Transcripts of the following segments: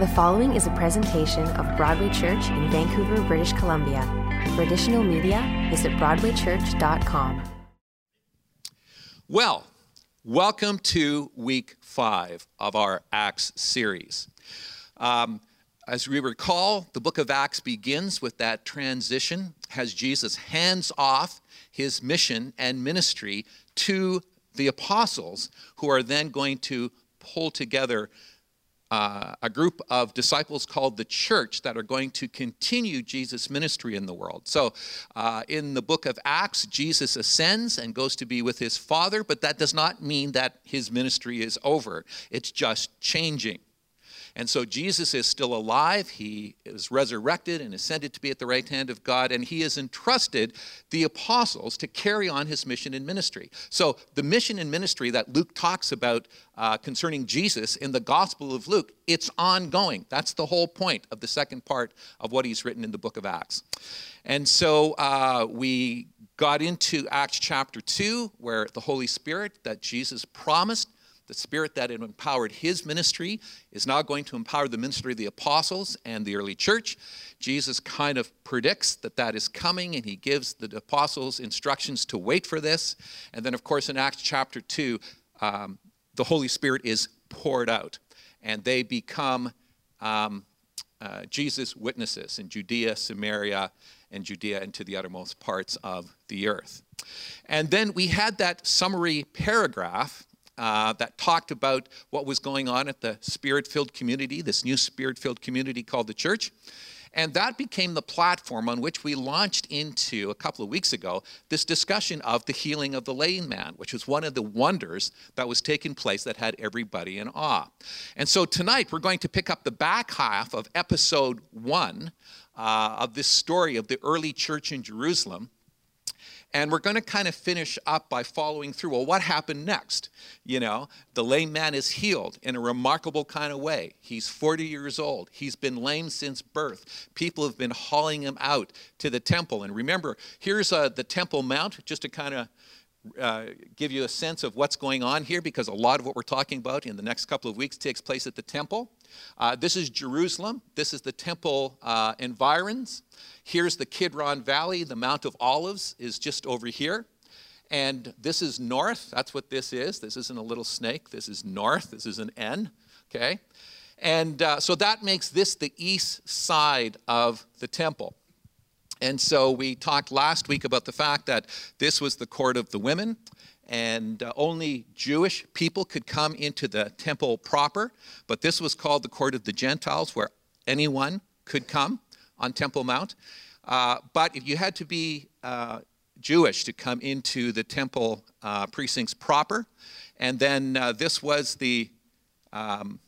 The following is a presentation of Broadway Church in Vancouver, British Columbia. For additional media, visit BroadwayChurch.com. Well, welcome to week five of our Acts series. Um, as we recall, the book of Acts begins with that transition as Jesus hands off his mission and ministry to the apostles, who are then going to pull together uh, a group of disciples called the church that are going to continue Jesus' ministry in the world. So, uh, in the book of Acts, Jesus ascends and goes to be with his Father, but that does not mean that his ministry is over. It's just changing. And so Jesus is still alive. He is resurrected and ascended to be at the right hand of God, and he has entrusted the apostles to carry on his mission and ministry. So the mission and ministry that Luke talks about uh, concerning Jesus in the Gospel of Luke, it's ongoing. That's the whole point of the second part of what he's written in the book of Acts. And so uh, we got into Acts chapter 2, where the Holy Spirit that Jesus promised the Spirit that empowered his ministry is now going to empower the ministry of the apostles and the early church. Jesus kind of predicts that that is coming, and he gives the apostles instructions to wait for this. And then, of course, in Acts chapter 2, um, the Holy Spirit is poured out, and they become um, uh, Jesus' witnesses in Judea, Samaria, and Judea, and to the uttermost parts of the earth. And then we had that summary paragraph uh, that talked about what was going on at the spirit filled community, this new spirit filled community called the church. And that became the platform on which we launched into a couple of weeks ago this discussion of the healing of the lame man, which was one of the wonders that was taking place that had everybody in awe. And so tonight we're going to pick up the back half of episode one uh, of this story of the early church in Jerusalem. And we're going to kind of finish up by following through. Well, what happened next? You know, the lame man is healed in a remarkable kind of way. He's 40 years old. He's been lame since birth. People have been hauling him out to the temple. And remember, here's uh, the Temple Mount, just to kind of uh, give you a sense of what's going on here, because a lot of what we're talking about in the next couple of weeks takes place at the temple. Uh, this is Jerusalem. This is the temple uh, environs. Here's the Kidron Valley. The Mount of Olives is just over here. And this is north. That's what this is. This isn't a little snake. This is north. This is an N. Okay? And uh, so that makes this the east side of the temple. And so we talked last week about the fact that this was the court of the women, and uh, only Jewish people could come into the temple proper. But this was called the court of the Gentiles, where anyone could come on Temple Mount. Uh, but if you had to be uh, Jewish to come into the temple uh, precincts proper, and then uh, this was the um,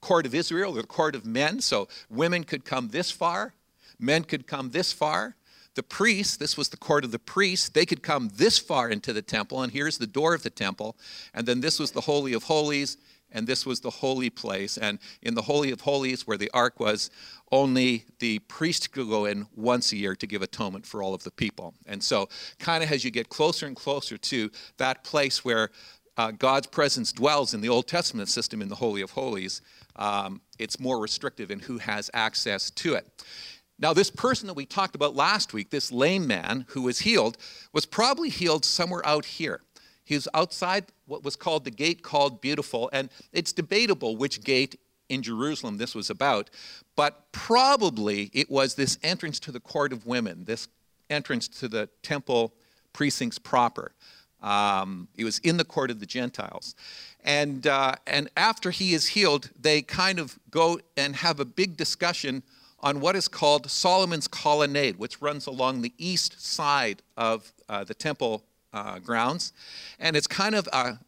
court of Israel, the court of men, so women could come this far, men could come this far. The priests, this was the court of the priests, they could come this far into the temple, and here's the door of the temple. And then this was the Holy of Holies, and this was the holy place. And in the Holy of Holies, where the ark was, only the priest could go in once a year to give atonement for all of the people. And so, kind of as you get closer and closer to that place where uh, God's presence dwells in the Old Testament system in the Holy of Holies, um, it's more restrictive in who has access to it. Now, this person that we talked about last week, this lame man who was healed, was probably healed somewhere out here. He was outside what was called the gate called Beautiful, and it's debatable which gate in Jerusalem this was about, but probably it was this entrance to the court of women, this entrance to the temple precincts proper. Um, it was in the court of the Gentiles. And, uh, and after he is healed, they kind of go and have a big discussion on what is called Solomon's Colonnade, which runs along the east side of uh, the temple uh, grounds. And it's kind of a,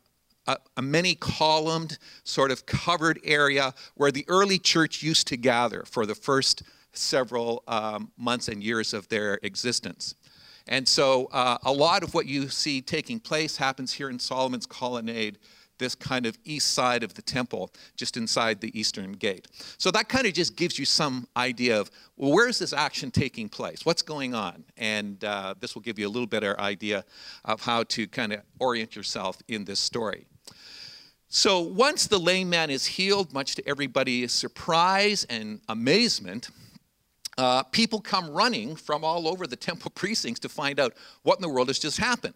a, a many columned, sort of covered area where the early church used to gather for the first several um, months and years of their existence. And so uh, a lot of what you see taking place happens here in Solomon's Colonnade this kind of east side of the temple, just inside the eastern gate. So that kind of just gives you some idea of well, where is this action taking place? What's going on? And uh, this will give you a little better idea of how to kind of orient yourself in this story. So once the lame man is healed, much to everybody's surprise and amazement, uh, people come running from all over the temple precincts to find out what in the world has just happened.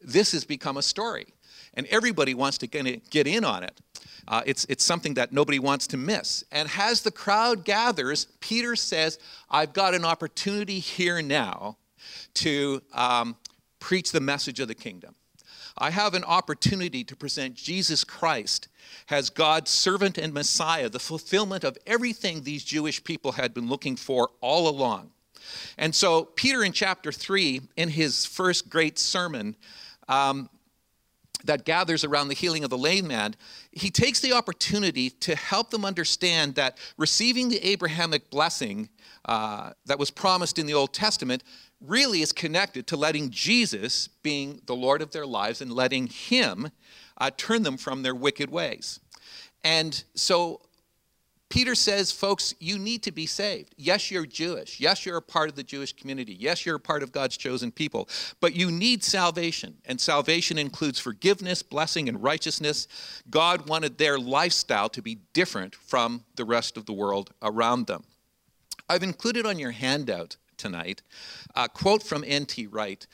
This has become a story, and everybody wants to get in on it. Uh, it's, it's something that nobody wants to miss. And as the crowd gathers, Peter says, I've got an opportunity here now to um, preach the message of the kingdom. I have an opportunity to present Jesus Christ as God's servant and Messiah, the fulfillment of everything these Jewish people had been looking for all along. And so, Peter in chapter 3, in his first great sermon, um, that gathers around the healing of the lame man, he takes the opportunity to help them understand that receiving the Abrahamic blessing uh, that was promised in the Old Testament really is connected to letting Jesus being the Lord of their lives and letting Him uh, turn them from their wicked ways. And so Peter says, folks, you need to be saved. Yes, you're Jewish. Yes, you're a part of the Jewish community. Yes, you're a part of God's chosen people. But you need salvation. And salvation includes forgiveness, blessing, and righteousness. God wanted their lifestyle to be different from the rest of the world around them. I've included on your handout tonight. A quote from N.T. Wright,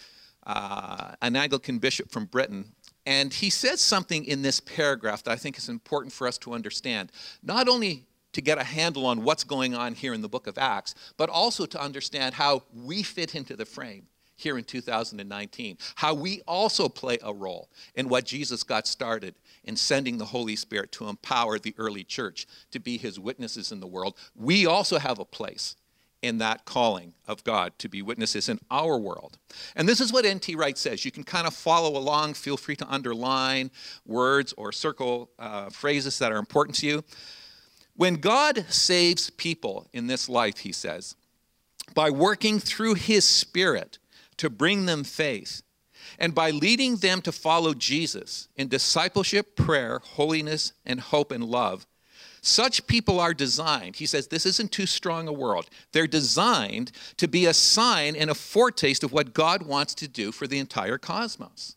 uh, an Anglican bishop from Britain. And he says something in this paragraph that I think is important for us to understand. Not only to get a handle on what's going on here in the book of Acts, but also to understand how we fit into the frame here in 2019, how we also play a role in what Jesus got started in sending the Holy Spirit to empower the early church to be his witnesses in the world. We also have a place in that calling of God to be witnesses in our world. And this is what N.T. Wright says. You can kind of follow along, feel free to underline words or circle uh, phrases that are important to you. When God saves people in this life, he says, by working through his Spirit to bring them faith, and by leading them to follow Jesus in discipleship, prayer, holiness, and hope and love, such people are designed, he says, this isn't too strong a world. They're designed to be a sign and a foretaste of what God wants to do for the entire cosmos.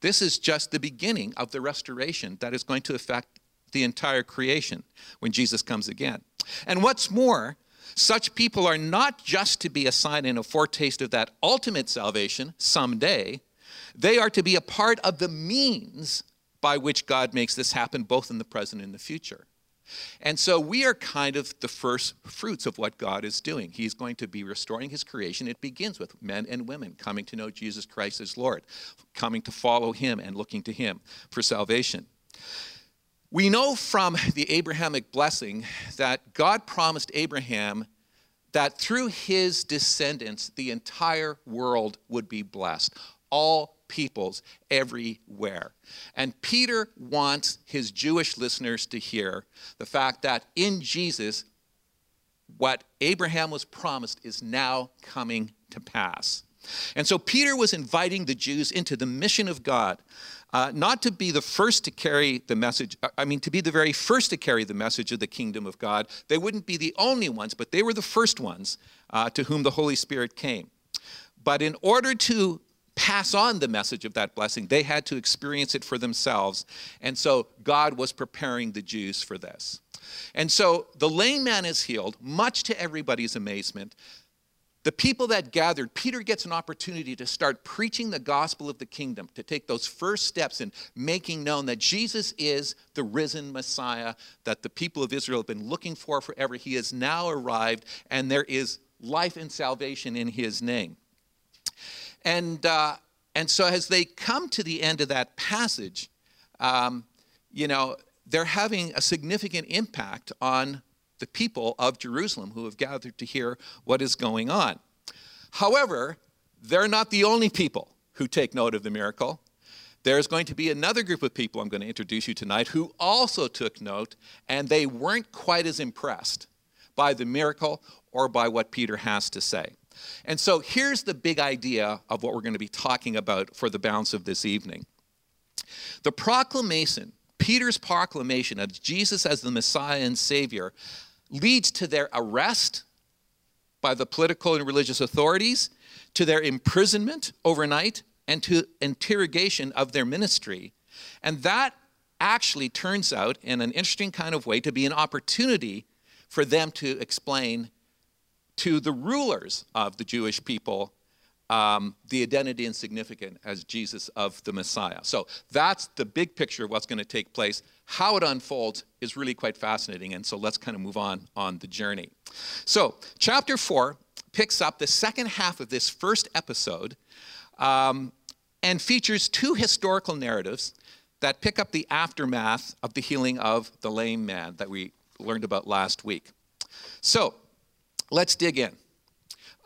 This is just the beginning of the restoration that is going to affect the entire creation when Jesus comes again. And what's more, such people are not just to be a sign and a foretaste of that ultimate salvation someday, they are to be a part of the means by which God makes this happen, both in the present and the future. And so we are kind of the first fruits of what God is doing. He's going to be restoring his creation. It begins with men and women coming to know Jesus Christ as Lord, coming to follow him and looking to him for salvation. We know from the Abrahamic blessing that God promised Abraham that through his descendants, the entire world would be blessed. All peoples everywhere. And Peter wants his Jewish listeners to hear the fact that in Jesus, what Abraham was promised is now coming to pass. And so Peter was inviting the Jews into the mission of God, uh, not to be the first to carry the message, uh, I mean, to be the very first to carry the message of the kingdom of God. They wouldn't be the only ones, but they were the first ones uh, to whom the Holy Spirit came. But in order to pass on the message of that blessing. They had to experience it for themselves. And so God was preparing the Jews for this. And so the lame man is healed, much to everybody's amazement. The people that gathered, Peter gets an opportunity to start preaching the gospel of the kingdom, to take those first steps in making known that Jesus is the risen Messiah that the people of Israel have been looking for forever. He has now arrived, and there is life and salvation in his name. And, uh, and so as they come to the end of that passage, um, you know, they're having a significant impact on the people of Jerusalem who have gathered to hear what is going on. However, they're not the only people who take note of the miracle. There's going to be another group of people I'm going to introduce you tonight who also took note, and they weren't quite as impressed by the miracle or by what Peter has to say. And so here's the big idea of what we're going to be talking about for the balance of this evening. The proclamation, Peter's proclamation of Jesus as the Messiah and Savior, leads to their arrest by the political and religious authorities, to their imprisonment overnight, and to interrogation of their ministry. And that actually turns out, in an interesting kind of way, to be an opportunity for them to explain to the rulers of the Jewish people um, the identity and significance as Jesus of the Messiah. So that's the big picture of what's going to take place. How it unfolds is really quite fascinating, and so let's kind of move on on the journey. So chapter four picks up the second half of this first episode um, and features two historical narratives that pick up the aftermath of the healing of the lame man that we learned about last week. So let's dig in.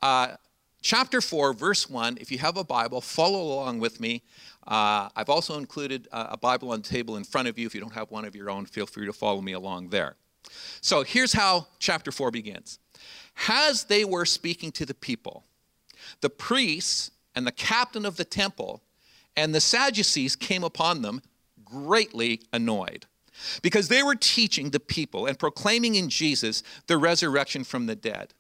Uh, chapter 4, verse 1. If you have a Bible, follow along with me. Uh, I've also included a Bible on the table in front of you. If you don't have one of your own, feel free to follow me along there. So here's how chapter 4 begins. As they were speaking to the people, the priests and the captain of the temple and the Sadducees came upon them greatly annoyed because they were teaching the people and proclaiming in Jesus the resurrection from the dead.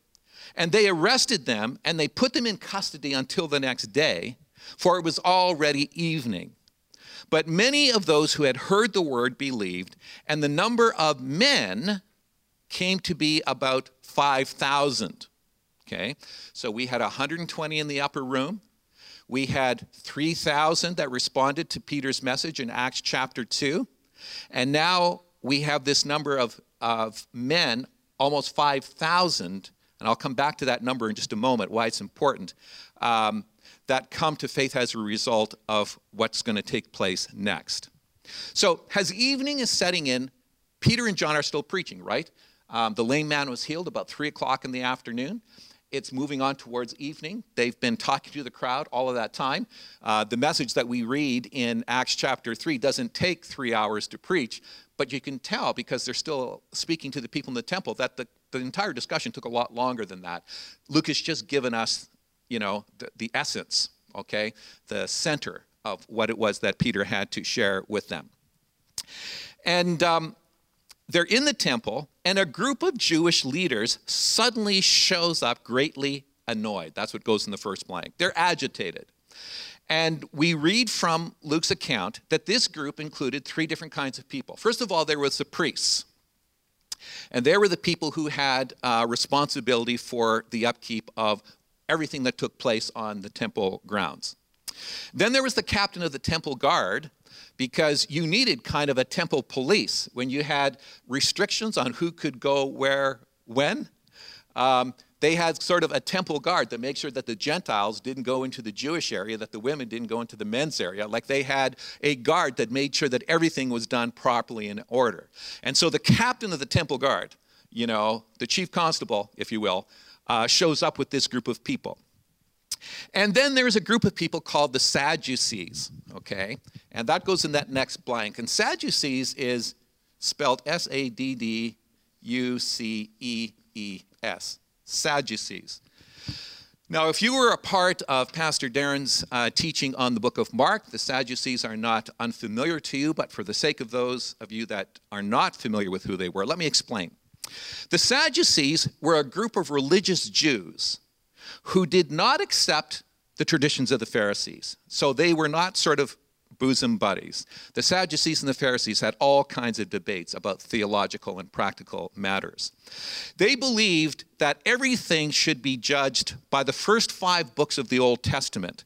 And they arrested them and they put them in custody until the next day, for it was already evening. But many of those who had heard the word believed, and the number of men came to be about 5,000. Okay, so we had 120 in the upper room. We had 3,000 that responded to Peter's message in Acts chapter 2. And now we have this number of, of men, almost 5,000, and I'll come back to that number in just a moment, why it's important, um, that come to faith as a result of what's going to take place next. So, as evening is setting in, Peter and John are still preaching, right? Um, the lame man was healed about 3 o'clock in the afternoon. It's moving on towards evening. They've been talking to the crowd all of that time. Uh, the message that we read in Acts chapter 3 doesn't take three hours to preach, but you can tell because they're still speaking to the people in the temple that the the entire discussion took a lot longer than that. Luke has just given us, you know, the, the essence, okay, the center of what it was that Peter had to share with them. And um, they're in the temple, and a group of Jewish leaders suddenly shows up greatly annoyed. That's what goes in the first blank. They're agitated. And we read from Luke's account that this group included three different kinds of people. First of all, there was the priests. And they were the people who had uh, responsibility for the upkeep of everything that took place on the temple grounds. Then there was the captain of the temple guard, because you needed kind of a temple police when you had restrictions on who could go where, when. Um, they had sort of a temple guard that made sure that the Gentiles didn't go into the Jewish area, that the women didn't go into the men's area. Like they had a guard that made sure that everything was done properly in order. And so the captain of the temple guard, you know, the chief constable, if you will, uh, shows up with this group of people. And then there's a group of people called the Sadducees, okay? And that goes in that next blank. And Sadducees is spelled S A D D U C E E S. Sadducees. Now, if you were a part of Pastor Darren's uh, teaching on the book of Mark, the Sadducees are not unfamiliar to you, but for the sake of those of you that are not familiar with who they were, let me explain. The Sadducees were a group of religious Jews who did not accept the traditions of the Pharisees. So they were not sort of bosom buddies. The Sadducees and the Pharisees had all kinds of debates about theological and practical matters. They believed that everything should be judged by the first five books of the Old Testament,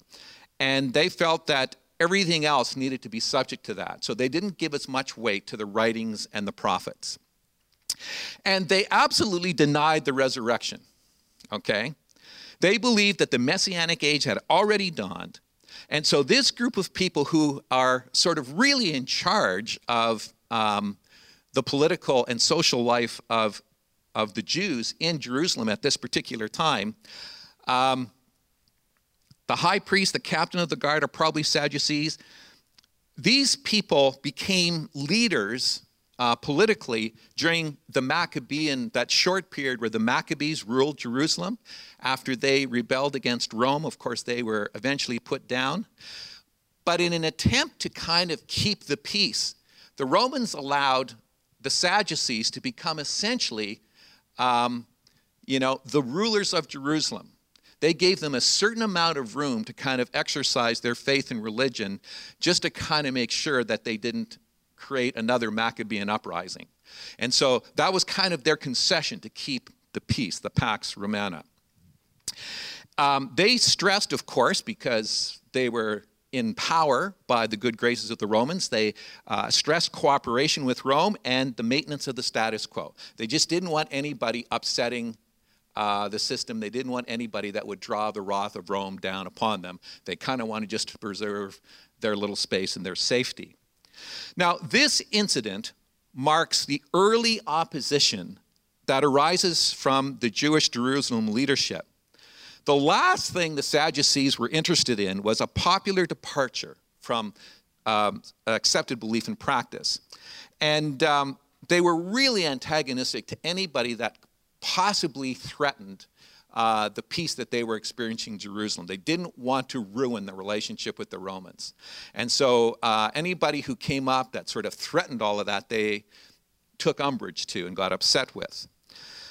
and they felt that everything else needed to be subject to that. So they didn't give as much weight to the writings and the prophets. And they absolutely denied the resurrection. Okay? They believed that the messianic age had already dawned and so, this group of people who are sort of really in charge of um, the political and social life of, of the Jews in Jerusalem at this particular time, um, the high priest, the captain of the guard are probably Sadducees. These people became leaders uh, politically during the Maccabean, that short period where the Maccabees ruled Jerusalem after they rebelled against Rome. Of course, they were eventually put down. But in an attempt to kind of keep the peace, the Romans allowed the Sadducees to become essentially, um, you know, the rulers of Jerusalem. They gave them a certain amount of room to kind of exercise their faith and religion just to kind of make sure that they didn't create another Maccabean uprising. And so that was kind of their concession to keep the peace, the Pax Romana. Um, they stressed, of course, because they were in power by the good graces of the Romans. They uh, stressed cooperation with Rome and the maintenance of the status quo. They just didn't want anybody upsetting uh, the system. They didn't want anybody that would draw the wrath of Rome down upon them. They kind of wanted just to preserve their little space and their safety. Now, this incident marks the early opposition that arises from the Jewish Jerusalem leadership. The last thing the Sadducees were interested in was a popular departure from um, accepted belief and practice. And um, they were really antagonistic to anybody that possibly threatened uh, the peace that they were experiencing in Jerusalem. They didn't want to ruin the relationship with the Romans. And so uh, anybody who came up that sort of threatened all of that, they took umbrage to and got upset with.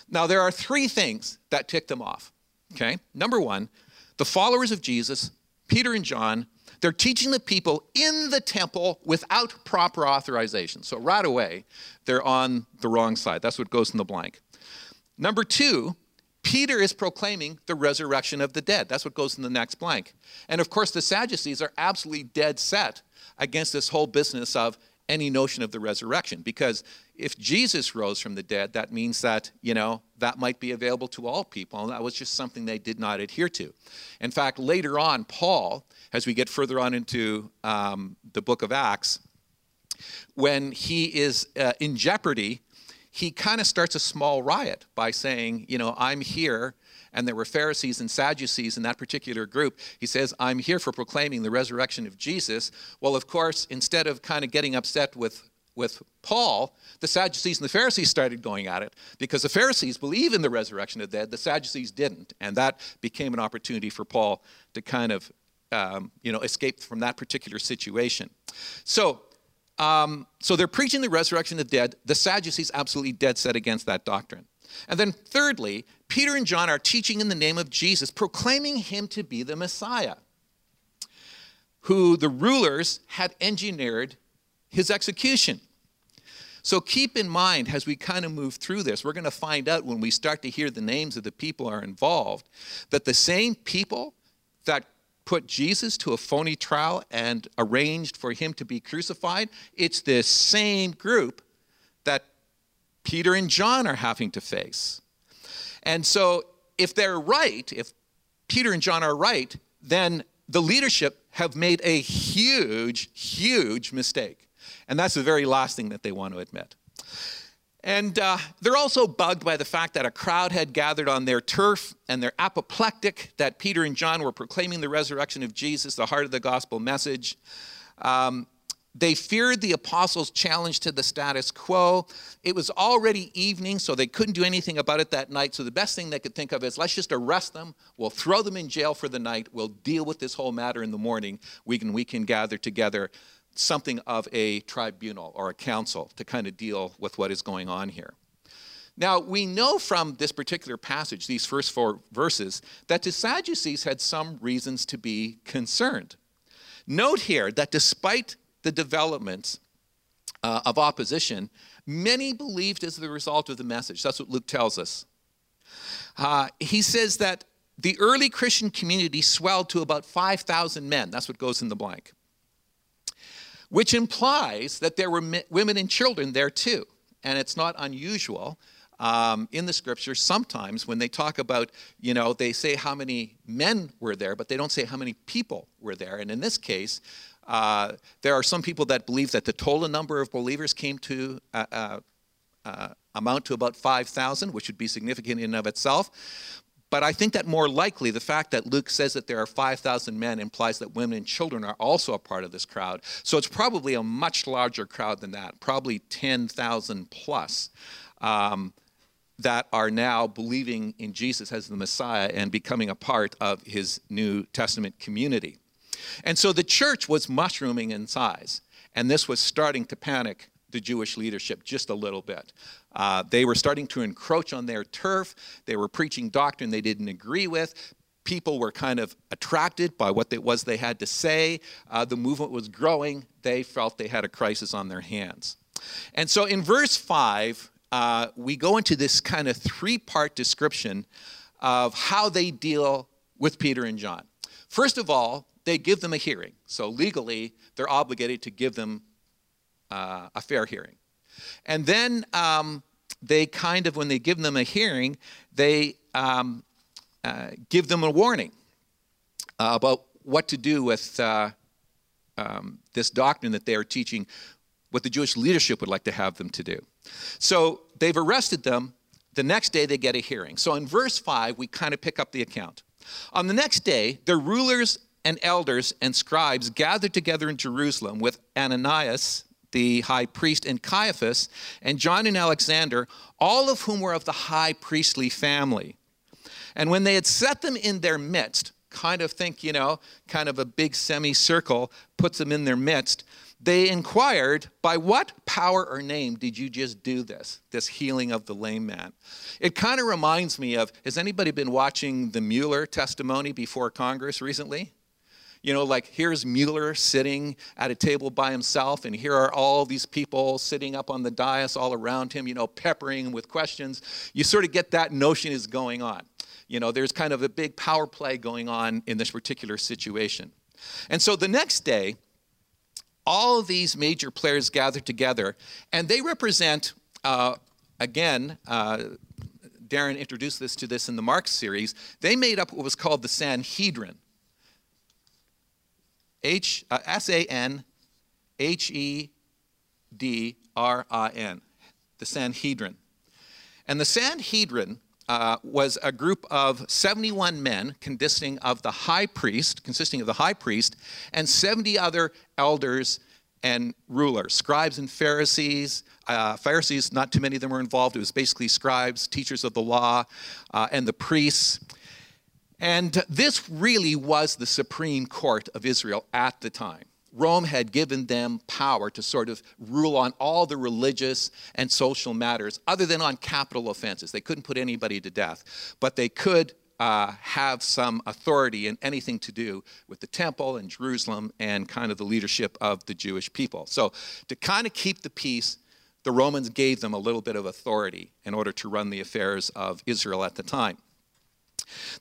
Now, there are three things that ticked them off. Okay? Number one, the followers of Jesus, Peter and John, they're teaching the people in the temple without proper authorization. So right away, they're on the wrong side. That's what goes in the blank. Number two, Peter is proclaiming the resurrection of the dead. That's what goes in the next blank. And of course, the Sadducees are absolutely dead set against this whole business of any notion of the resurrection because if Jesus rose from the dead, that means that, you know, that might be available to all people. And that was just something they did not adhere to. In fact, later on, Paul, as we get further on into um, the book of Acts, when he is uh, in jeopardy, he kind of starts a small riot by saying, you know, I'm here and there were Pharisees and Sadducees in that particular group. He says, I'm here for proclaiming the resurrection of Jesus. Well, of course, instead of kind of getting upset with, with Paul, the Sadducees and the Pharisees started going at it because the Pharisees believe in the resurrection of the dead, the Sadducees didn't. And that became an opportunity for Paul to kind of um, you know, escape from that particular situation. So, um, so they're preaching the resurrection of the dead. The Sadducees absolutely dead set against that doctrine. And then, thirdly, Peter and John are teaching in the name of Jesus, proclaiming him to be the Messiah, who the rulers had engineered his execution. So keep in mind as we kind of move through this, we're going to find out when we start to hear the names of the people are involved that the same people that put Jesus to a phony trial and arranged for him to be crucified, it's the same group that Peter and John are having to face. And so, if they're right, if Peter and John are right, then the leadership have made a huge, huge mistake. And that's the very last thing that they want to admit. And uh, they're also bugged by the fact that a crowd had gathered on their turf and they're apoplectic that Peter and John were proclaiming the resurrection of Jesus, the heart of the gospel message. Um, they feared the apostles' challenge to the status quo. It was already evening, so they couldn't do anything about it that night. So the best thing they could think of is let's just arrest them. We'll throw them in jail for the night. We'll deal with this whole matter in the morning. We can, we can gather together something of a tribunal or a council to kind of deal with what is going on here. Now, we know from this particular passage, these first four verses, that the Sadducees had some reasons to be concerned. Note here that despite the developments uh, of opposition, many believed as the result of the message. That's what Luke tells us. Uh, he says that the early Christian community swelled to about 5,000 men. That's what goes in the blank. Which implies that there were women and children there too. And it's not unusual um, in the scripture sometimes when they talk about, you know, they say how many men were there, but they don't say how many people were there. And in this case, uh, there are some people that believe that the total number of believers came to uh, uh, uh amount to about 5,000, which would be significant in and of itself. But I think that more likely, the fact that Luke says that there are 5,000 men implies that women and children are also a part of this crowd. So it's probably a much larger crowd than that, probably 10,000 plus. Um, that are now believing in Jesus as the Messiah and becoming a part of his New Testament community. And so the church was mushrooming in size, and this was starting to panic the Jewish leadership just a little bit. Uh, they were starting to encroach on their turf. They were preaching doctrine they didn't agree with. people were kind of attracted by what it was they had to say. Uh, the movement was growing. They felt they had a crisis on their hands. And so in verse 5, uh, we go into this kind of three part description of how they deal with Peter and John. First of all, they give them a hearing. So legally, they're obligated to give them uh, a fair hearing. And then um, they kind of, when they give them a hearing, they um, uh, give them a warning uh, about what to do with uh, um, this doctrine that they are teaching, what the Jewish leadership would like to have them to do. So they've arrested them. The next day they get a hearing. So in verse 5, we kind of pick up the account. On the next day, the rulers and elders and scribes gathered together in Jerusalem with Ananias, the high priest, and Caiaphas, and John and Alexander, all of whom were of the high priestly family. And when they had set them in their midst, kind of think, you know, kind of a big semicircle, puts them in their midst, they inquired, By what power or name did you just do this, this healing of the lame man? It kind of reminds me of has anybody been watching the Mueller testimony before Congress recently? You know, like here's Mueller sitting at a table by himself, and here are all these people sitting up on the dais all around him, you know, peppering him with questions. You sort of get that notion is going on. You know, there's kind of a big power play going on in this particular situation. And so the next day, all these major players gather together, and they represent, uh, again, uh, Darren introduced this to this in the Mark series. They made up what was called the Sanhedrin. H uh, S A N H E D R I N, the Sanhedrin. And the Sanhedrin uh, was a group of 71 men consisting of the high priest, consisting of the high priest, and 70 other elders and rulers, scribes and Pharisees. Uh, Pharisees, not too many of them were involved. It was basically scribes, teachers of the law, uh, and the priests. And this really was the supreme court of Israel at the time. Rome had given them power to sort of rule on all the religious and social matters, other than on capital offenses. They couldn't put anybody to death, but they could uh, have some authority in anything to do with the temple and Jerusalem and kind of the leadership of the Jewish people. So, to kind of keep the peace, the Romans gave them a little bit of authority in order to run the affairs of Israel at the time.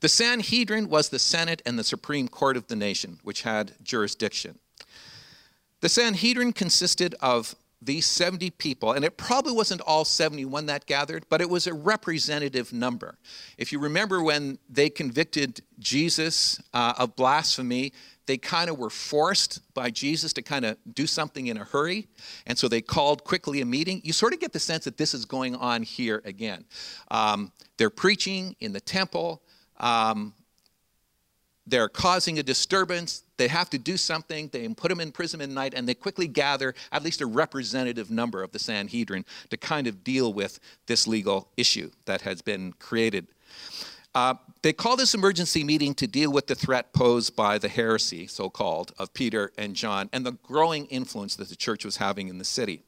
The Sanhedrin was the Senate and the Supreme Court of the nation, which had jurisdiction. The Sanhedrin consisted of these 70 people, and it probably wasn't all 71 that gathered, but it was a representative number. If you remember when they convicted Jesus uh, of blasphemy, they kind of were forced by Jesus to kind of do something in a hurry. And so they called quickly a meeting. You sort of get the sense that this is going on here again. Um, they're preaching in the temple. Um, they're causing a disturbance. They have to do something. They put them in prison at night, and they quickly gather at least a representative number of the Sanhedrin to kind of deal with this legal issue that has been created. Uh, they call this emergency meeting to deal with the threat posed by the heresy, so called, of Peter and John and the growing influence that the church was having in the city.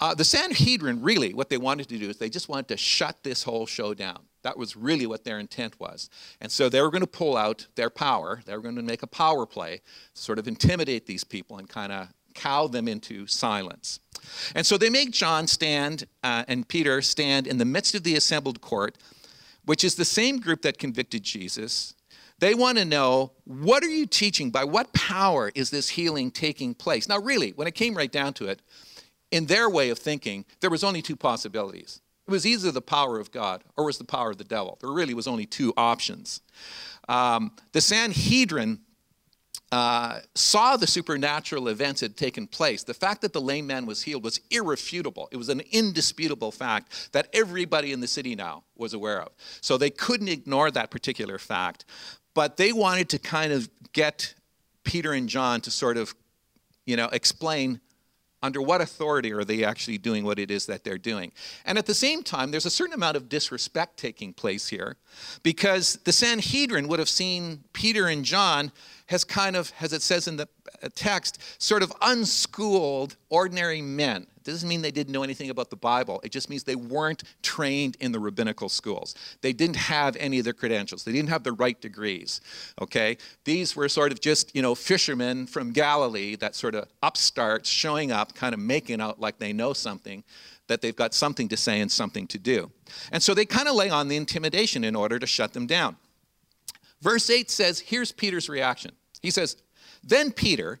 Uh, the Sanhedrin, really, what they wanted to do is they just wanted to shut this whole show down. That was really what their intent was. And so they were going to pull out their power. They were going to make a power play, sort of intimidate these people and kind of cow them into silence. And so they make John stand uh, and Peter stand in the midst of the assembled court, which is the same group that convicted Jesus. They want to know what are you teaching? By what power is this healing taking place? Now, really, when it came right down to it, in their way of thinking, there was only two possibilities. It was either the power of God or it was the power of the devil. There really was only two options. Um, the Sanhedrin uh, saw the supernatural events had taken place. The fact that the lame man was healed was irrefutable. It was an indisputable fact that everybody in the city now was aware of. So they couldn't ignore that particular fact. But they wanted to kind of get Peter and John to sort of, you know, explain under what authority are they actually doing what it is that they're doing? And at the same time, there's a certain amount of disrespect taking place here because the Sanhedrin would have seen Peter and John as kind of, as it says in the text, sort of unschooled, ordinary men. It doesn't mean they didn't know anything about the Bible. It just means they weren't trained in the rabbinical schools. They didn't have any of the credentials. They didn't have the right degrees. Okay? These were sort of just, you know, fishermen from Galilee that sort of upstarts showing up, kind of making out like they know something, that they've got something to say and something to do. And so they kind of lay on the intimidation in order to shut them down. Verse 8 says, here's Peter's reaction. He says, Then Peter,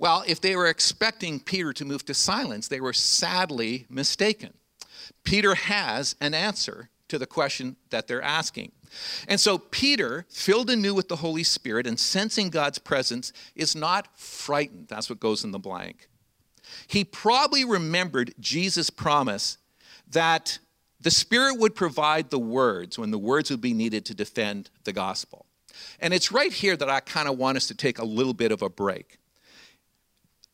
Well, if they were expecting Peter to move to silence, they were sadly mistaken. Peter has an answer to the question that they're asking. And so Peter, filled anew with the Holy Spirit and sensing God's presence, is not frightened. That's what goes in the blank. He probably remembered Jesus' promise that the Spirit would provide the words when the words would be needed to defend the gospel. And it's right here that I kind of want us to take a little bit of a break.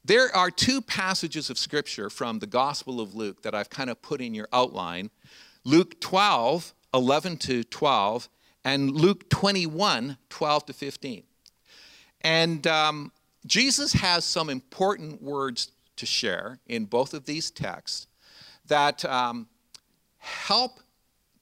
There are two passages of scripture from the Gospel of Luke that I've kind of put in your outline Luke 12, 11 to 12, and Luke 21, 12 to 15. And um, Jesus has some important words to share in both of these texts that um, help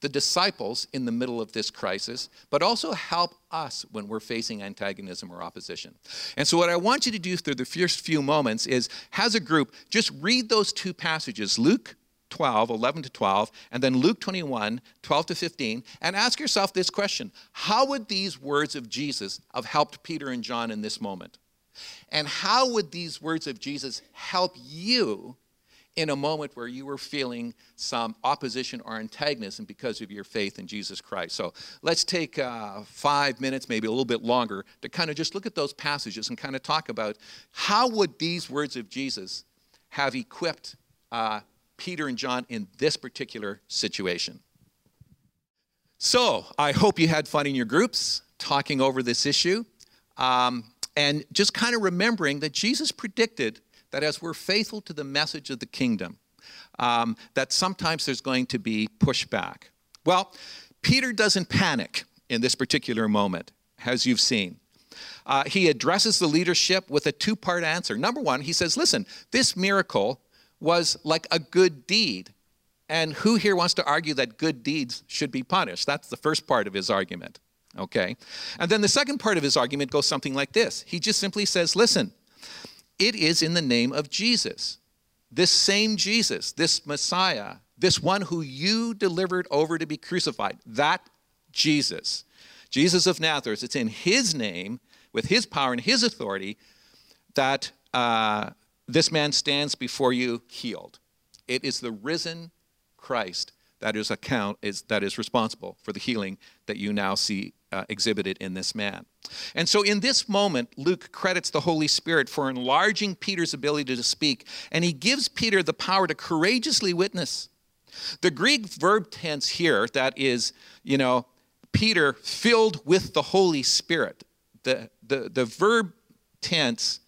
the disciples in the middle of this crisis, but also help us when we're facing antagonism or opposition. And so, what I want you to do through the first few moments is, as a group, just read those two passages Luke 12, 11 to 12, and then Luke 21, 12 to 15, and ask yourself this question How would these words of Jesus have helped Peter and John in this moment? And how would these words of Jesus help you in a moment where you were feeling some opposition or antagonism because of your faith in Jesus Christ. So let's take uh, five minutes, maybe a little bit longer, to kind of just look at those passages and kind of talk about how would these words of Jesus have equipped uh, Peter and John in this particular situation. So I hope you had fun in your groups talking over this issue. Um, and just kind of remembering that Jesus predicted that as we're faithful to the message of the kingdom, um, that sometimes there's going to be pushback. Well, Peter doesn't panic in this particular moment, as you've seen. Uh, he addresses the leadership with a two part answer. Number one, he says, Listen, this miracle was like a good deed. And who here wants to argue that good deeds should be punished? That's the first part of his argument. Okay? And then the second part of his argument goes something like this He just simply says, Listen, it is in the name of Jesus. This same Jesus, this Messiah, this one who you delivered over to be crucified, that Jesus, Jesus of Nazareth, it's in his name, with his power and his authority, that uh, this man stands before you healed. It is the risen Christ that is account is that is responsible for the healing that you now see uh, exhibited in this man. And so in this moment, Luke credits the Holy Spirit for enlarging Peter's ability to speak, and he gives Peter the power to courageously witness. The Greek verb tense here, that is, you know, Peter filled with the Holy Spirit, the, the, the verb tense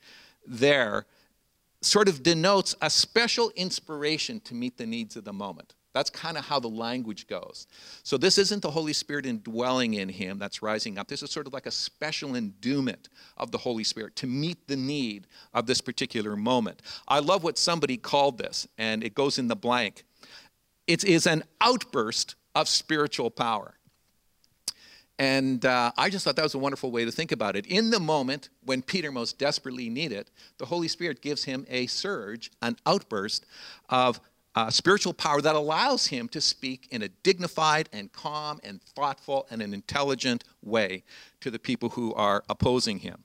there sort of denotes a special inspiration to meet the needs of the moment. That's kind of how the language goes. So this isn't the Holy Spirit indwelling in him that's rising up. This is sort of like a special endowment of the Holy Spirit to meet the need of this particular moment. I love what somebody called this, and it goes in the blank. It is an outburst of spiritual power. And uh, I just thought that was a wonderful way to think about it. In the moment when Peter most desperately needed, it, the Holy Spirit gives him a surge, an outburst of uh, spiritual power that allows him to speak in a dignified and calm and thoughtful and an intelligent way to the people who are opposing him.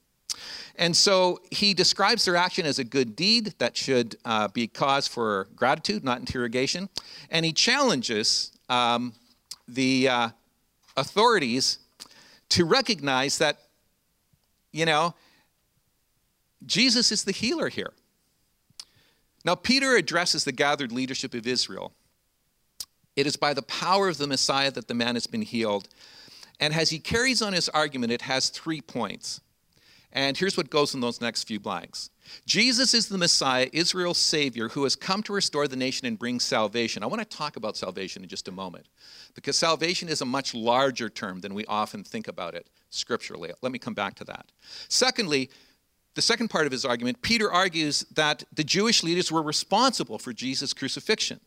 And so he describes their action as a good deed that should uh, be cause for gratitude, not interrogation. And he challenges um, the uh, authorities to recognize that, you know, Jesus is the healer here. Now, Peter addresses the gathered leadership of Israel. It is by the power of the Messiah that the man has been healed. And as he carries on his argument, it has three points. And here's what goes in those next few blanks Jesus is the Messiah, Israel's Savior, who has come to restore the nation and bring salvation. I want to talk about salvation in just a moment because salvation is a much larger term than we often think about it scripturally. Let me come back to that. Secondly, the second part of his argument, Peter argues that the Jewish leaders were responsible for Jesus' crucifixion.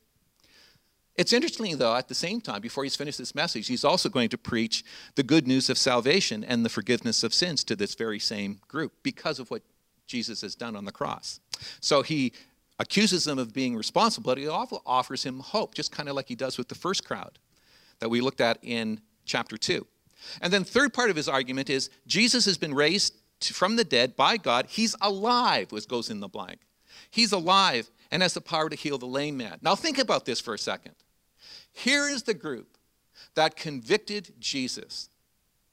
It's interesting, though, at the same time, before he's finished this message, he's also going to preach the good news of salvation and the forgiveness of sins to this very same group because of what Jesus has done on the cross. So he accuses them of being responsible, but he also offers him hope, just kind of like he does with the first crowd that we looked at in chapter 2. And then, third part of his argument is Jesus has been raised from the dead by God. He's alive, which goes in the blank. He's alive and has the power to heal the lame man. Now, think about this for a second. Here is the group that convicted Jesus,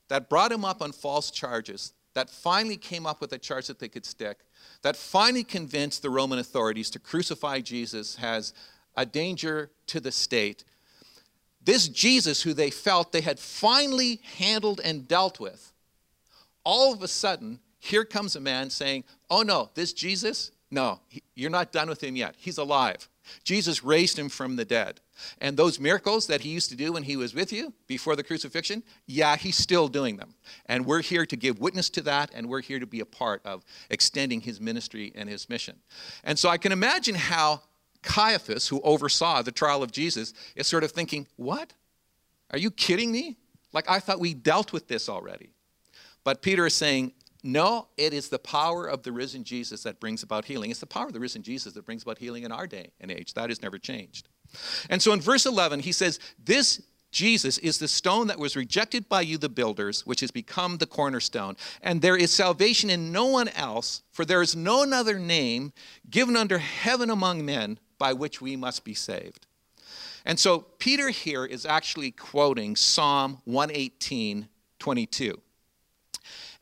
that brought him up on false charges, that finally came up with a charge that they could stick, that finally convinced the Roman authorities to crucify Jesus as a danger to the state. This Jesus, who they felt they had finally handled and dealt with, all of a sudden, here comes a man saying, Oh no, this Jesus, no, you're not done with him yet. He's alive. Jesus raised him from the dead. And those miracles that he used to do when he was with you before the crucifixion, yeah, he's still doing them. And we're here to give witness to that, and we're here to be a part of extending his ministry and his mission. And so I can imagine how Caiaphas, who oversaw the trial of Jesus, is sort of thinking, What? Are you kidding me? Like, I thought we dealt with this already. But Peter is saying, no, it is the power of the risen Jesus that brings about healing. It's the power of the risen Jesus that brings about healing in our day and age. That has never changed. And so in verse 11, he says, This Jesus is the stone that was rejected by you, the builders, which has become the cornerstone. And there is salvation in no one else, for there is no other name given under heaven among men by which we must be saved. And so Peter here is actually quoting Psalm 118, 22.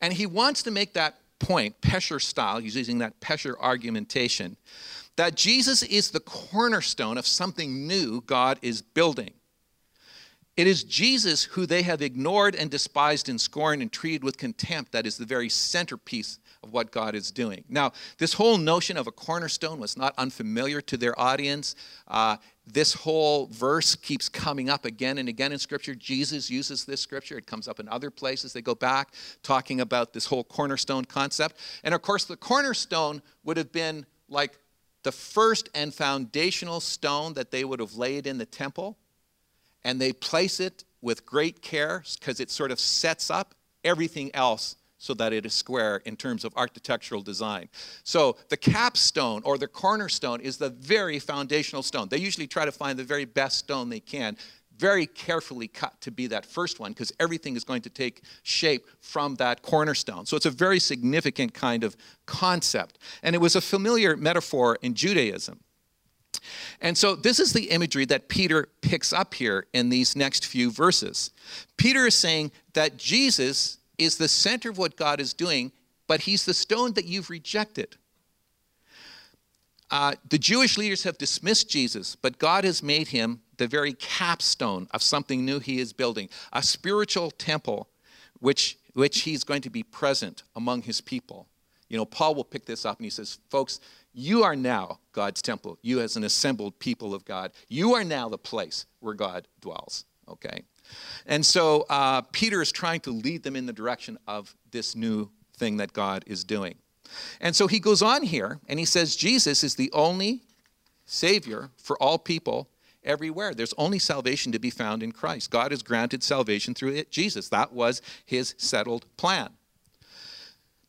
And he wants to make that point, Pesher style, he's using that Pesher argumentation, that Jesus is the cornerstone of something new God is building. It is Jesus who they have ignored and despised and scorned and treated with contempt that is the very centerpiece of what God is doing. Now, this whole notion of a cornerstone was not unfamiliar to their audience. Uh, this whole verse keeps coming up again and again in Scripture. Jesus uses this Scripture. It comes up in other places. They go back talking about this whole cornerstone concept. And of course, the cornerstone would have been like the first and foundational stone that they would have laid in the temple. And they place it with great care because it sort of sets up everything else so that it is square in terms of architectural design. So the capstone or the cornerstone is the very foundational stone. They usually try to find the very best stone they can, very carefully cut to be that first one because everything is going to take shape from that cornerstone. So it's a very significant kind of concept. And it was a familiar metaphor in Judaism. And so, this is the imagery that Peter picks up here in these next few verses. Peter is saying that Jesus is the center of what God is doing, but he's the stone that you've rejected. Uh, the Jewish leaders have dismissed Jesus, but God has made him the very capstone of something new he is building a spiritual temple which, which he's going to be present among his people. You know, Paul will pick this up and he says, Folks, you are now God's temple. You, as an assembled people of God, you are now the place where God dwells. Okay? And so uh, Peter is trying to lead them in the direction of this new thing that God is doing. And so he goes on here and he says Jesus is the only Savior for all people everywhere. There's only salvation to be found in Christ. God has granted salvation through it, Jesus. That was his settled plan.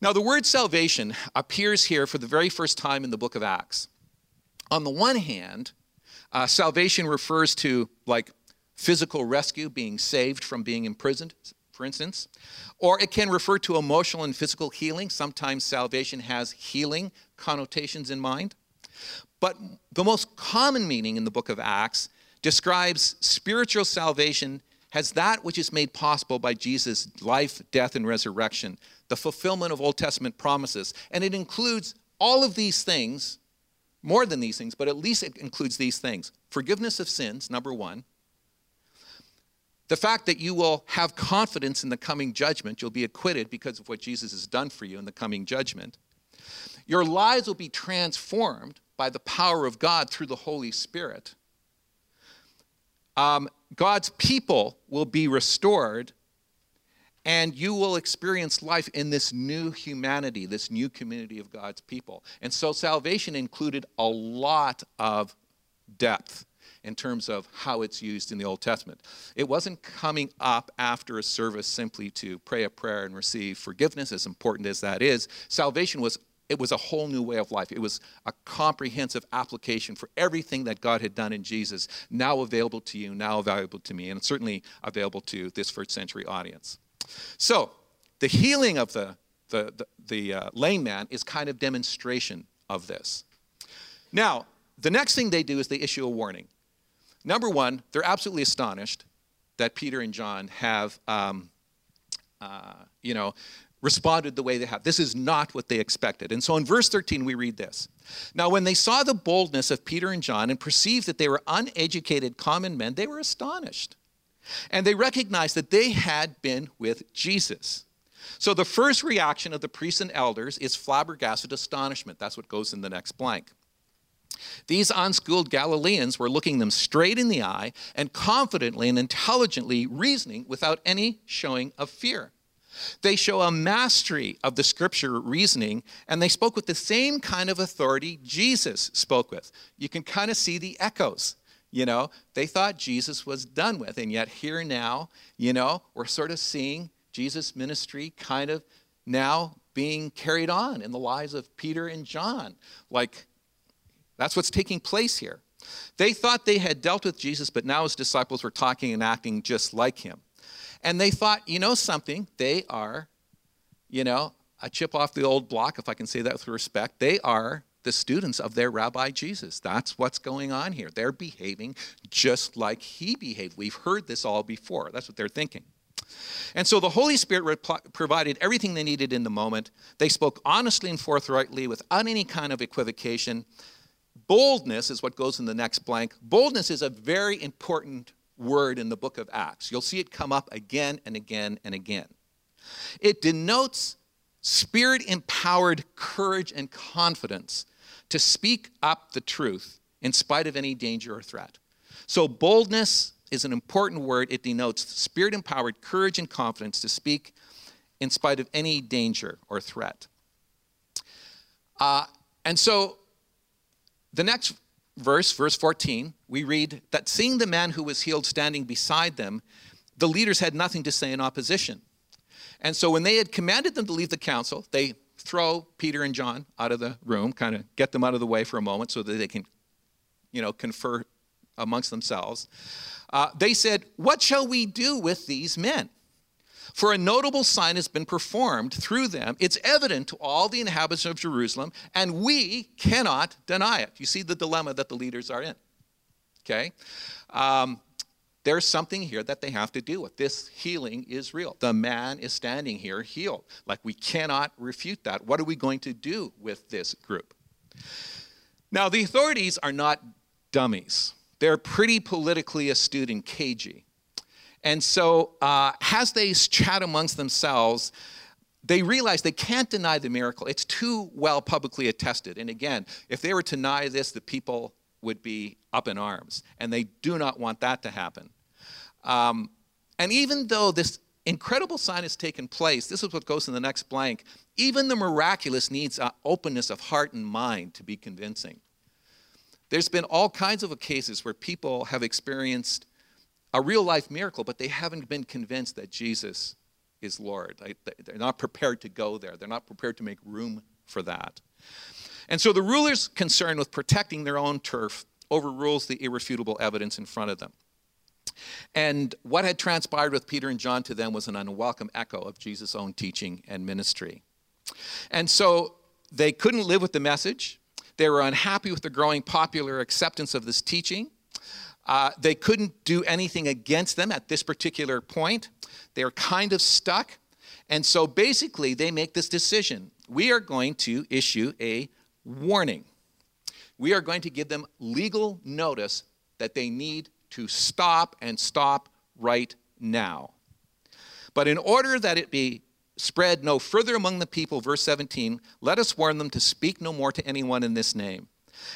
Now, the word salvation appears here for the very first time in the book of Acts. On the one hand, uh, salvation refers to like physical rescue, being saved from being imprisoned, for instance. Or it can refer to emotional and physical healing. Sometimes salvation has healing connotations in mind. But the most common meaning in the book of Acts describes spiritual salvation as that which is made possible by Jesus' life, death, and resurrection, the fulfillment of Old Testament promises. And it includes all of these things more than these things, but at least it includes these things forgiveness of sins, number one. The fact that you will have confidence in the coming judgment, you'll be acquitted because of what Jesus has done for you in the coming judgment. Your lives will be transformed by the power of God through the Holy Spirit. Um, God's people will be restored, and you will experience life in this new humanity, this new community of God's people. And so salvation included a lot of depth in terms of how it's used in the Old Testament. It wasn't coming up after a service simply to pray a prayer and receive forgiveness, as important as that is. Salvation was it was a whole new way of life. It was a comprehensive application for everything that God had done in Jesus, now available to you, now available to me, and certainly available to this first century audience. So, the healing of the, the, the, the uh, lame man is kind of demonstration of this. Now, the next thing they do is they issue a warning. Number one, they're absolutely astonished that Peter and John have, um, uh, you know, responded the way they have. This is not what they expected. And so in verse 13, we read this Now, when they saw the boldness of Peter and John and perceived that they were uneducated common men, they were astonished. And they recognized that they had been with Jesus. So the first reaction of the priests and elders is flabbergasted astonishment. That's what goes in the next blank. These unschooled Galileans were looking them straight in the eye and confidently and intelligently reasoning without any showing of fear. They show a mastery of the scripture reasoning, and they spoke with the same kind of authority Jesus spoke with. You can kind of see the echoes. You know, they thought Jesus was done with, and yet here now, you know, we're sort of seeing Jesus' ministry kind of now being carried on in the lives of Peter and John. Like, that's what's taking place here. They thought they had dealt with Jesus, but now his disciples were talking and acting just like him. And they thought, you know something? They are, you know, a chip off the old block, if I can say that with respect. They are the students of their rabbi Jesus. That's what's going on here. They're behaving just like he behaved. We've heard this all before. That's what they're thinking. And so the Holy Spirit provided everything they needed in the moment. They spoke honestly and forthrightly without any kind of equivocation. Boldness is what goes in the next blank. Boldness is a very important word in the book of Acts. You'll see it come up again and again and again. It denotes spirit empowered courage and confidence to speak up the truth in spite of any danger or threat. So, boldness is an important word. It denotes spirit empowered courage and confidence to speak in spite of any danger or threat. Uh, and so, the next verse, verse 14, we read that seeing the man who was healed standing beside them, the leaders had nothing to say in opposition. And so when they had commanded them to leave the council, they throw Peter and John out of the room, kind of get them out of the way for a moment so that they can, you know, confer amongst themselves. Uh, they said, What shall we do with these men? For a notable sign has been performed through them. It's evident to all the inhabitants of Jerusalem, and we cannot deny it. You see the dilemma that the leaders are in. Okay? Um, there's something here that they have to deal with. This healing is real. The man is standing here healed. Like we cannot refute that. What are we going to do with this group? Now, the authorities are not dummies, they're pretty politically astute and cagey. And so, uh, as they chat amongst themselves, they realize they can't deny the miracle. It's too well publicly attested. And again, if they were to deny this, the people would be up in arms. And they do not want that to happen. Um, and even though this incredible sign has taken place, this is what goes in the next blank, even the miraculous needs openness of heart and mind to be convincing. There's been all kinds of cases where people have experienced a real life miracle, but they haven't been convinced that Jesus is Lord. They're not prepared to go there, they're not prepared to make room for that. And so the rulers concerned with protecting their own turf overrules the irrefutable evidence in front of them. And what had transpired with Peter and John to them was an unwelcome echo of Jesus' own teaching and ministry. And so they couldn't live with the message. They were unhappy with the growing popular acceptance of this teaching. Uh, they couldn't do anything against them at this particular point. They are kind of stuck. And so basically, they make this decision we are going to issue a warning. we are going to give them legal notice that they need to stop and stop right now. But in order that it be spread no further among the people, verse 17, let us warn them to speak no more to anyone in this name.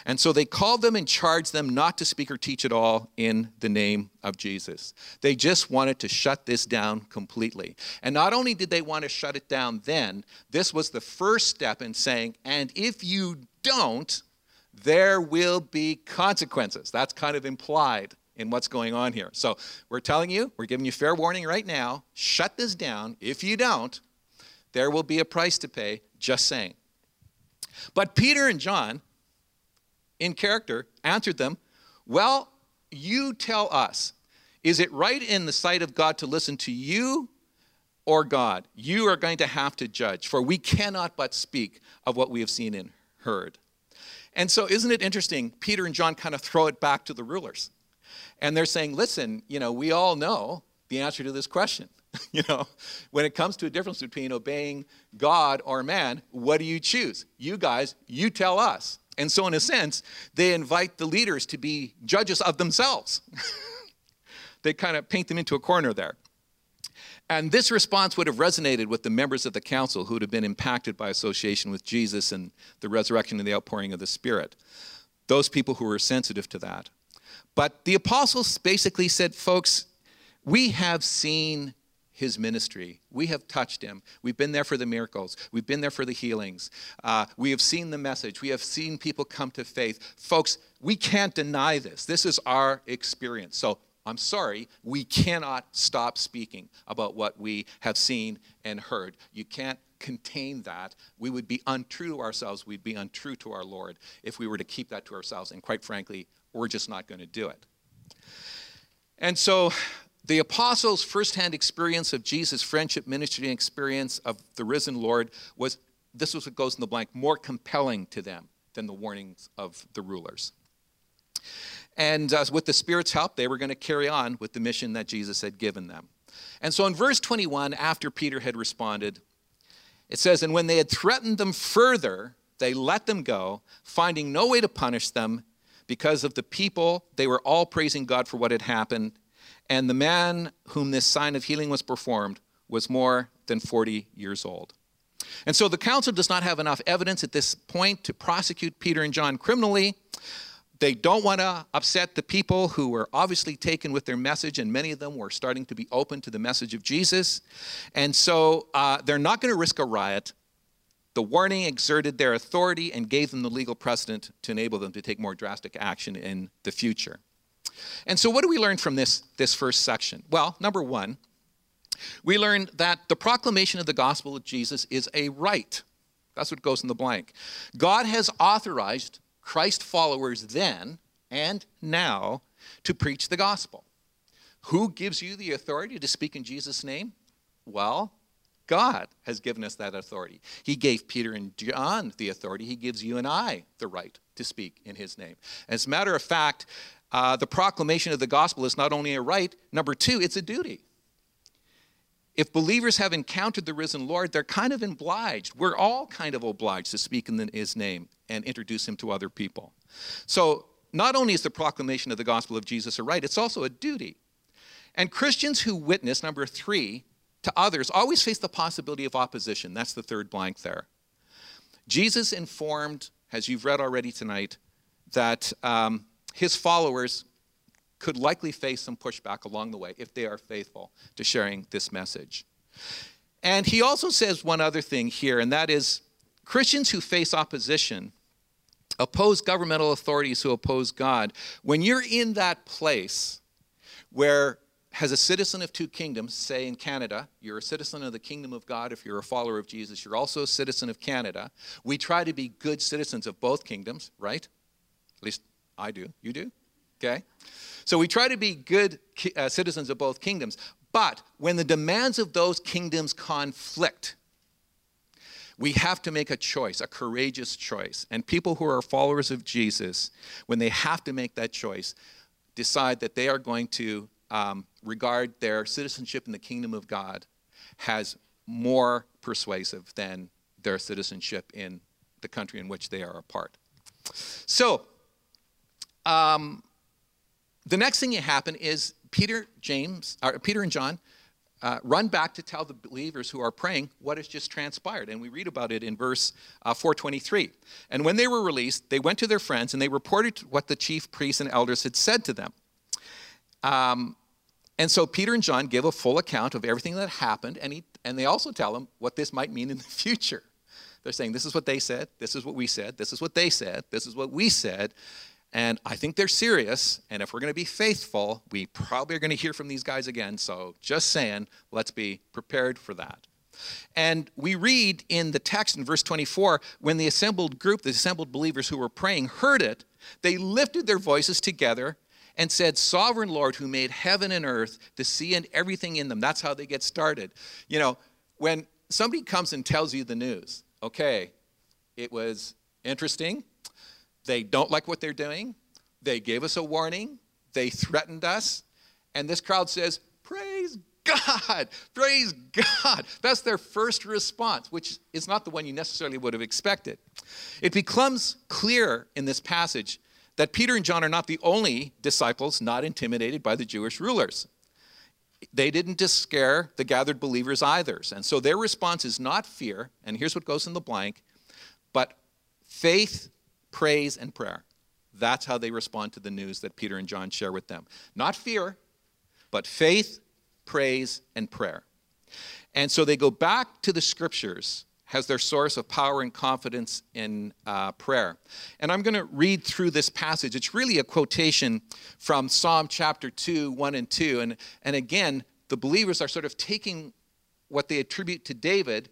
And so they called them and charged them not to speak or teach at all in the name of Jesus. They just wanted to shut this down completely. And not only did they want to shut it down then, this was the first step in saying, and if you don't, there will be consequences. That's kind of implied in what's going on here. So we're telling you, we're giving you fair warning right now shut this down. If you don't, there will be a price to pay, just saying. But Peter and John, in character, answered them, Well, you tell us, is it right in the sight of God to listen to you or God? You are going to have to judge, for we cannot but speak of what we have seen and heard. And so, isn't it interesting? Peter and John kind of throw it back to the rulers. And they're saying, listen, you know, we all know the answer to this question. you know, when it comes to a difference between obeying God or man, what do you choose? You guys, you tell us. And so, in a sense, they invite the leaders to be judges of themselves. they kind of paint them into a corner there. And this response would have resonated with the members of the council who would have been impacted by association with Jesus and the resurrection and the outpouring of the Spirit. Those people who were sensitive to that. But the apostles basically said, folks, we have seen his ministry. We have touched him. We've been there for the miracles. We've been there for the healings. Uh, we have seen the message. We have seen people come to faith. Folks, we can't deny this. This is our experience. So I'm sorry, we cannot stop speaking about what we have seen and heard. You can't contain that. We would be untrue to ourselves. We'd be untrue to our Lord if we were to keep that to ourselves. And quite frankly, we're just not going to do it. And so the apostles' firsthand experience of Jesus' friendship, ministry, and experience of the risen Lord was, this was what goes in the blank, more compelling to them than the warnings of the rulers. And uh, with the Spirit's help, they were going to carry on with the mission that Jesus had given them. And so in verse 21, after Peter had responded, it says, And when they had threatened them further, they let them go, finding no way to punish them because of the people. They were all praising God for what had happened and the man whom this sign of healing was performed was more than 40 years old. And so the council does not have enough evidence at this point to prosecute Peter and John criminally. They don't want to upset the people who were obviously taken with their message, and many of them were starting to be open to the message of Jesus. And so uh, they're not going to risk a riot. The warning exerted their authority and gave them the legal precedent to enable them to take more drastic action in the future. And so, what do we learn from this, this first section? Well, number one, we learned that the proclamation of the gospel of Jesus is a right. That's what goes in the blank. God has authorized Christ followers then and now to preach the gospel. Who gives you the authority to speak in Jesus' name? Well, God has given us that authority. He gave Peter and John the authority. He gives you and I the right to speak in his name. As a matter of fact, uh, the proclamation of the gospel is not only a right, number two, it's a duty. If believers have encountered the risen Lord, they're kind of obliged. We're all kind of obliged to speak in his name and introduce him to other people. So, not only is the proclamation of the gospel of Jesus a right, it's also a duty. And Christians who witness, number three, to others always face the possibility of opposition. That's the third blank there. Jesus informed, as you've read already tonight, that um, his followers could likely face some pushback along the way if they are faithful to sharing this message. And he also says one other thing here, and that is Christians who face opposition oppose governmental authorities who oppose God. When you're in that place where as a citizen of two kingdoms, say in Canada, you're a citizen of the kingdom of God. If you're a follower of Jesus, you're also a citizen of Canada. We try to be good citizens of both kingdoms, right? At least I do. You do? Okay? So we try to be good uh, citizens of both kingdoms. But when the demands of those kingdoms conflict, we have to make a choice, a courageous choice. And people who are followers of Jesus, when they have to make that choice, decide that they are going to um, regard their citizenship in the kingdom of God as more persuasive than their citizenship in the country in which they are a part. So, um, the next thing that happened is Peter, James, or Peter and John uh, run back to tell the believers who are praying what has just transpired. And we read about it in verse uh, 423. And when they were released, they went to their friends and they reported what the chief priests and elders had said to them. Um, and so Peter and John give a full account of everything that happened, and, he, and they also tell them what this might mean in the future. They're saying, This is what they said, this is what we said, this is what they said, this is what we said. And I think they're serious. And if we're going to be faithful, we probably are going to hear from these guys again. So just saying, let's be prepared for that. And we read in the text in verse 24 when the assembled group, the assembled believers who were praying, heard it, they lifted their voices together and said, Sovereign Lord, who made heaven and earth, the sea and everything in them. That's how they get started. You know, when somebody comes and tells you the news, okay, it was interesting, they don't like what they're doing. They gave us a warning. They threatened us. And this crowd says, Praise God! Praise God! That's their first response, which is not the one you necessarily would have expected. It becomes clear in this passage that Peter and John are not the only disciples not intimidated by the Jewish rulers. They didn't just scare the gathered believers either. And so their response is not fear, and here's what goes in the blank, but faith praise, and prayer. That's how they respond to the news that Peter and John share with them. Not fear, but faith, praise, and prayer. And so they go back to the scriptures as their source of power and confidence in uh, prayer. And I'm going to read through this passage. It's really a quotation from Psalm chapter 2, 1 and 2. And, and again, the believers are sort of taking what they attribute to David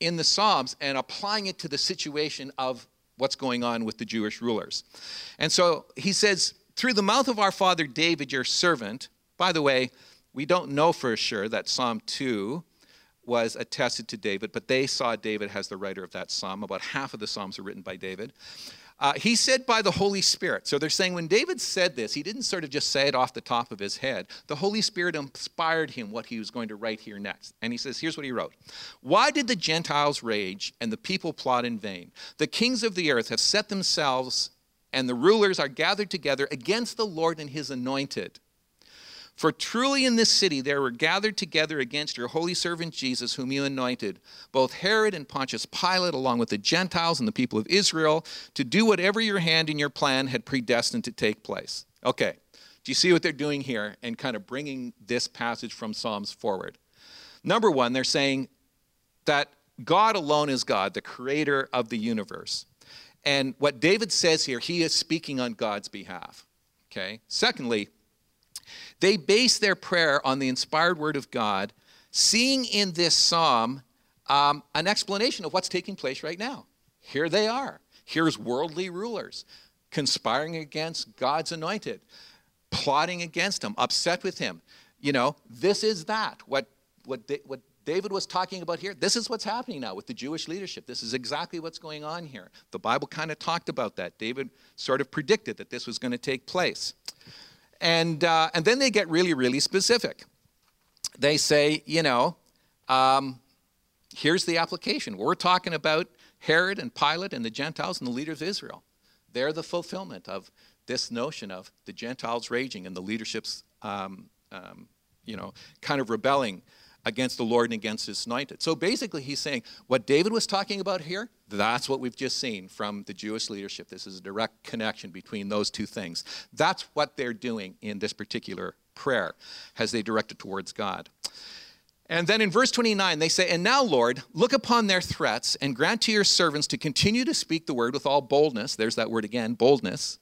in the Psalms and applying it to the situation of what's going on with the Jewish rulers. And so he says, Through the mouth of our father David, your servant, by the way, we don't know for sure that Psalm 2 was attested to David, but they saw David as the writer of that psalm. About half of the psalms are written by David. Uh, he said by the Holy Spirit. So they're saying when David said this, he didn't sort of just say it off the top of his head. The Holy Spirit inspired him what he was going to write here next. And he says, here's what he wrote Why did the Gentiles rage and the people plot in vain? The kings of the earth have set themselves, and the rulers are gathered together against the Lord and his anointed. For truly in this city there were gathered together against your holy servant Jesus, whom you anointed, both Herod and Pontius Pilate, along with the Gentiles and the people of Israel, to do whatever your hand and your plan had predestined to take place. Okay, do you see what they're doing here and kind of bringing this passage from Psalms forward? Number one, they're saying that God alone is God, the creator of the universe. And what David says here, he is speaking on God's behalf. Okay? Secondly, they base their prayer on the inspired word of God, seeing in this psalm um, an explanation of what's taking place right now. Here they are. Here's worldly rulers conspiring against God's anointed, plotting against him, upset with him. You know, this is that. What, what, what David was talking about here, this is what's happening now with the Jewish leadership. This is exactly what's going on here. The Bible kind of talked about that. David sort of predicted that this was going to take place. And, uh, and then they get really, really specific. They say, you know, um, here's the application. We're talking about Herod and Pilate and the Gentiles and the leaders of Israel. They're the fulfillment of this notion of the Gentiles raging and the leadership's, um, um, you know, kind of rebelling against the Lord and against his anointed. So basically, he's saying what David was talking about here, that's what we've just seen from the Jewish leadership. This is a direct connection between those two things. That's what they're doing in this particular prayer as they direct it towards God. And then in verse 29, they say, And now, Lord, look upon their threats and grant to your servants to continue to speak the word with all boldness. There's that word again, boldness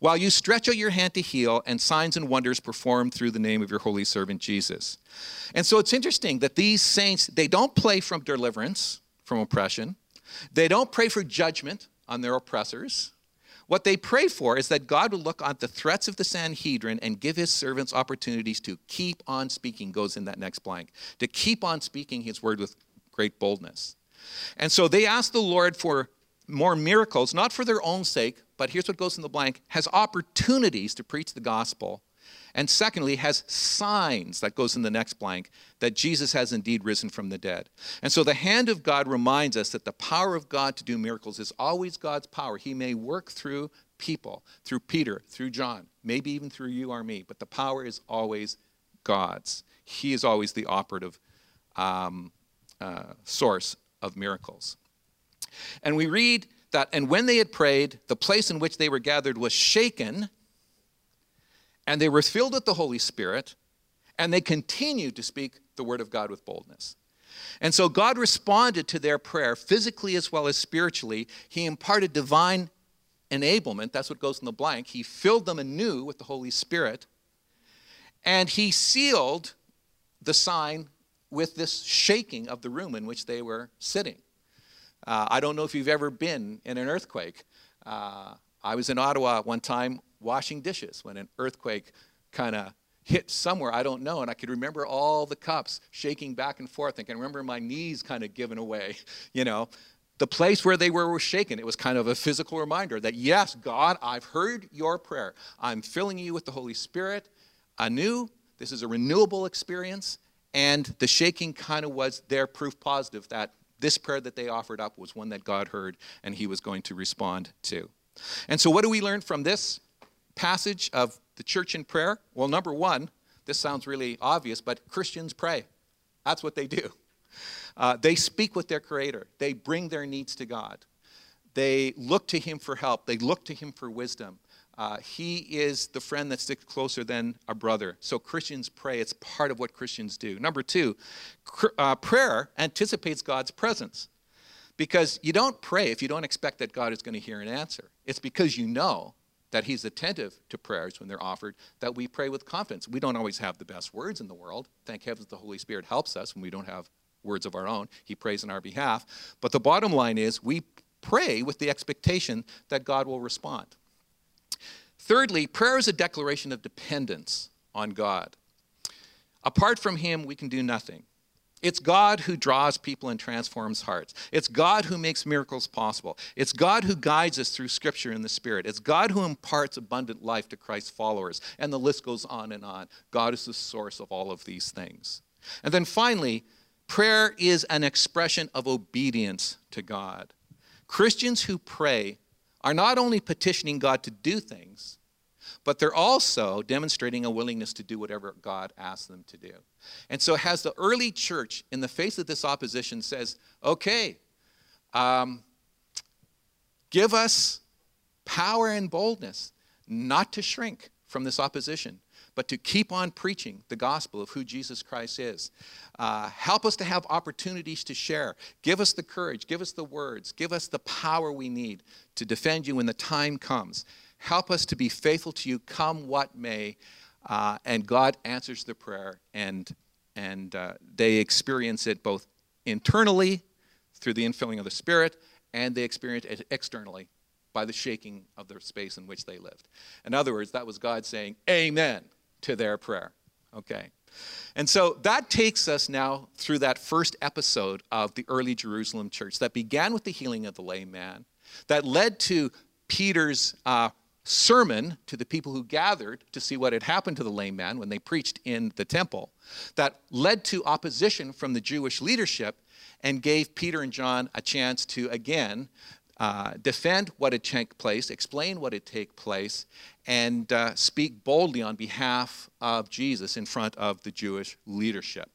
while you stretch out your hand to heal, and signs and wonders performed through the name of your holy servant Jesus. And so it's interesting that these saints, they don't pray from deliverance from oppression, they don't pray for judgment on their oppressors. What they pray for is that God will look on the threats of the Sanhedrin and give his servants opportunities to keep on speaking, goes in that next blank, to keep on speaking his word with great boldness. And so they ask the Lord for more miracles, not for their own sake, but here's what goes in the blank has opportunities to preach the gospel. And secondly, has signs, that goes in the next blank, that Jesus has indeed risen from the dead. And so the hand of God reminds us that the power of God to do miracles is always God's power. He may work through people through Peter, through John, maybe even through you or me, but the power is always God's. He is always the operative um, uh, source of miracles. And we read that, and when they had prayed, the place in which they were gathered was shaken, and they were filled with the Holy Spirit, and they continued to speak the word of God with boldness. And so God responded to their prayer physically as well as spiritually. He imparted divine enablement. That's what goes in the blank. He filled them anew with the Holy Spirit. And he sealed the sign with this shaking of the room in which they were sitting. Uh, I don't know if you've ever been in an earthquake. Uh, I was in Ottawa one time washing dishes when an earthquake kind of hit somewhere, I don't know. And I could remember all the cups shaking back and forth. I can remember my knees kind of giving away, you know. The place where they were was shaken. It was kind of a physical reminder that, yes, God, I've heard your prayer. I'm filling you with the Holy Spirit anew. This is a renewable experience. And the shaking kind of was their proof positive that this prayer that they offered up was one that God heard and he was going to respond to. And so, what do we learn from this passage of the church in prayer? Well, number one, this sounds really obvious, but Christians pray. That's what they do. Uh, they speak with their Creator, they bring their needs to God. They look to Him for help, they look to Him for wisdom. Uh, he is the friend that sticks closer than a brother. So Christians pray. It's part of what Christians do. Number two, uh, prayer anticipates God's presence. Because you don't pray if you don't expect that God is going to hear an answer. It's because you know that He's attentive to prayers when they're offered, that we pray with confidence. We don't always have the best words in the world. Thank heavens the Holy Spirit helps us when we don't have words of our own. He prays on our behalf. But the bottom line is we pray with the expectation that God will respond. Thirdly, prayer is a declaration of dependence on God. Apart from Him, we can do nothing. It's God who draws people and transforms hearts. It's God who makes miracles possible. It's God who guides us through Scripture and the Spirit. It's God who imparts abundant life to Christ's followers. And the list goes on and on. God is the source of all of these things. And then finally, prayer is an expression of obedience to God. Christians who pray are not only petitioning God to do things, but they're also demonstrating a willingness to do whatever God asks them to do. And so, has the early church, in the face of this opposition, says, okay, um, give us power and boldness not to shrink from this opposition, but to keep on preaching the gospel of who Jesus Christ is. Uh, help us to have opportunities to share. Give us the courage, give us the words, give us the power we need to defend you when the time comes. Help us to be faithful to you, come what may. Uh, and God answers the prayer, and, and uh, they experience it both internally through the infilling of the Spirit, and they experience it externally by the shaking of the space in which they lived. In other words, that was God saying, Amen to their prayer. Okay. And so that takes us now through that first episode of the early Jerusalem church that began with the healing of the lame man, that led to Peter's uh, sermon to the people who gathered to see what had happened to the lame man when they preached in the temple that led to opposition from the Jewish leadership and gave Peter and John a chance to again uh, defend what had taken place, explain what had taken place, and uh, speak boldly on behalf of Jesus in front of the Jewish leadership.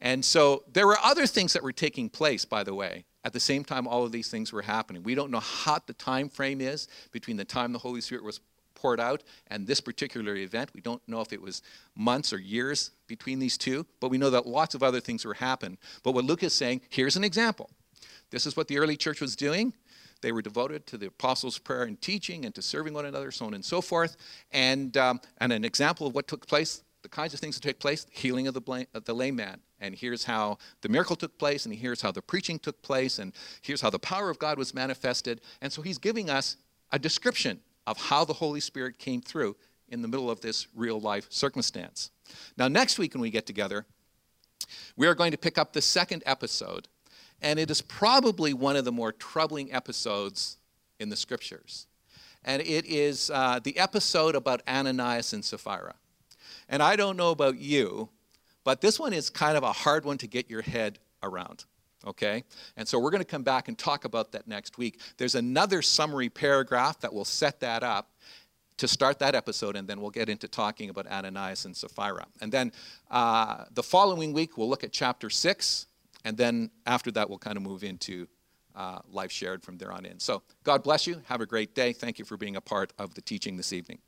And so there were other things that were taking place, by the way, at the same time all of these things were happening. We don't know how the time frame is between the time the Holy Spirit was poured out and this particular event. We don't know if it was months or years between these two, but we know that lots of other things were happening. But what Luke is saying, here's an example. This is what the early church was doing. They were devoted to the apostles' prayer and teaching and to serving one another, so on and so forth. And, um, and an example of what took place, the kinds of things that took place, healing of the, of the lame man, and here's how the miracle took place, and here's how the preaching took place, and here's how the power of God was manifested. And so he's giving us a description of how the Holy Spirit came through in the middle of this real life circumstance. Now, next week when we get together, we are going to pick up the second episode, and it is probably one of the more troubling episodes in the scriptures. And it is uh, the episode about Ananias and Sapphira. And I don't know about you, but this one is kind of a hard one to get your head around. Okay? And so we're going to come back and talk about that next week. There's another summary paragraph that will set that up to start that episode, and then we'll get into talking about Ananias and Sapphira. And then uh, the following week, we'll look at chapter 6, and then after that, we'll kind of move into uh, life shared from there on in. So God bless you. Have a great day. Thank you for being a part of the teaching this evening.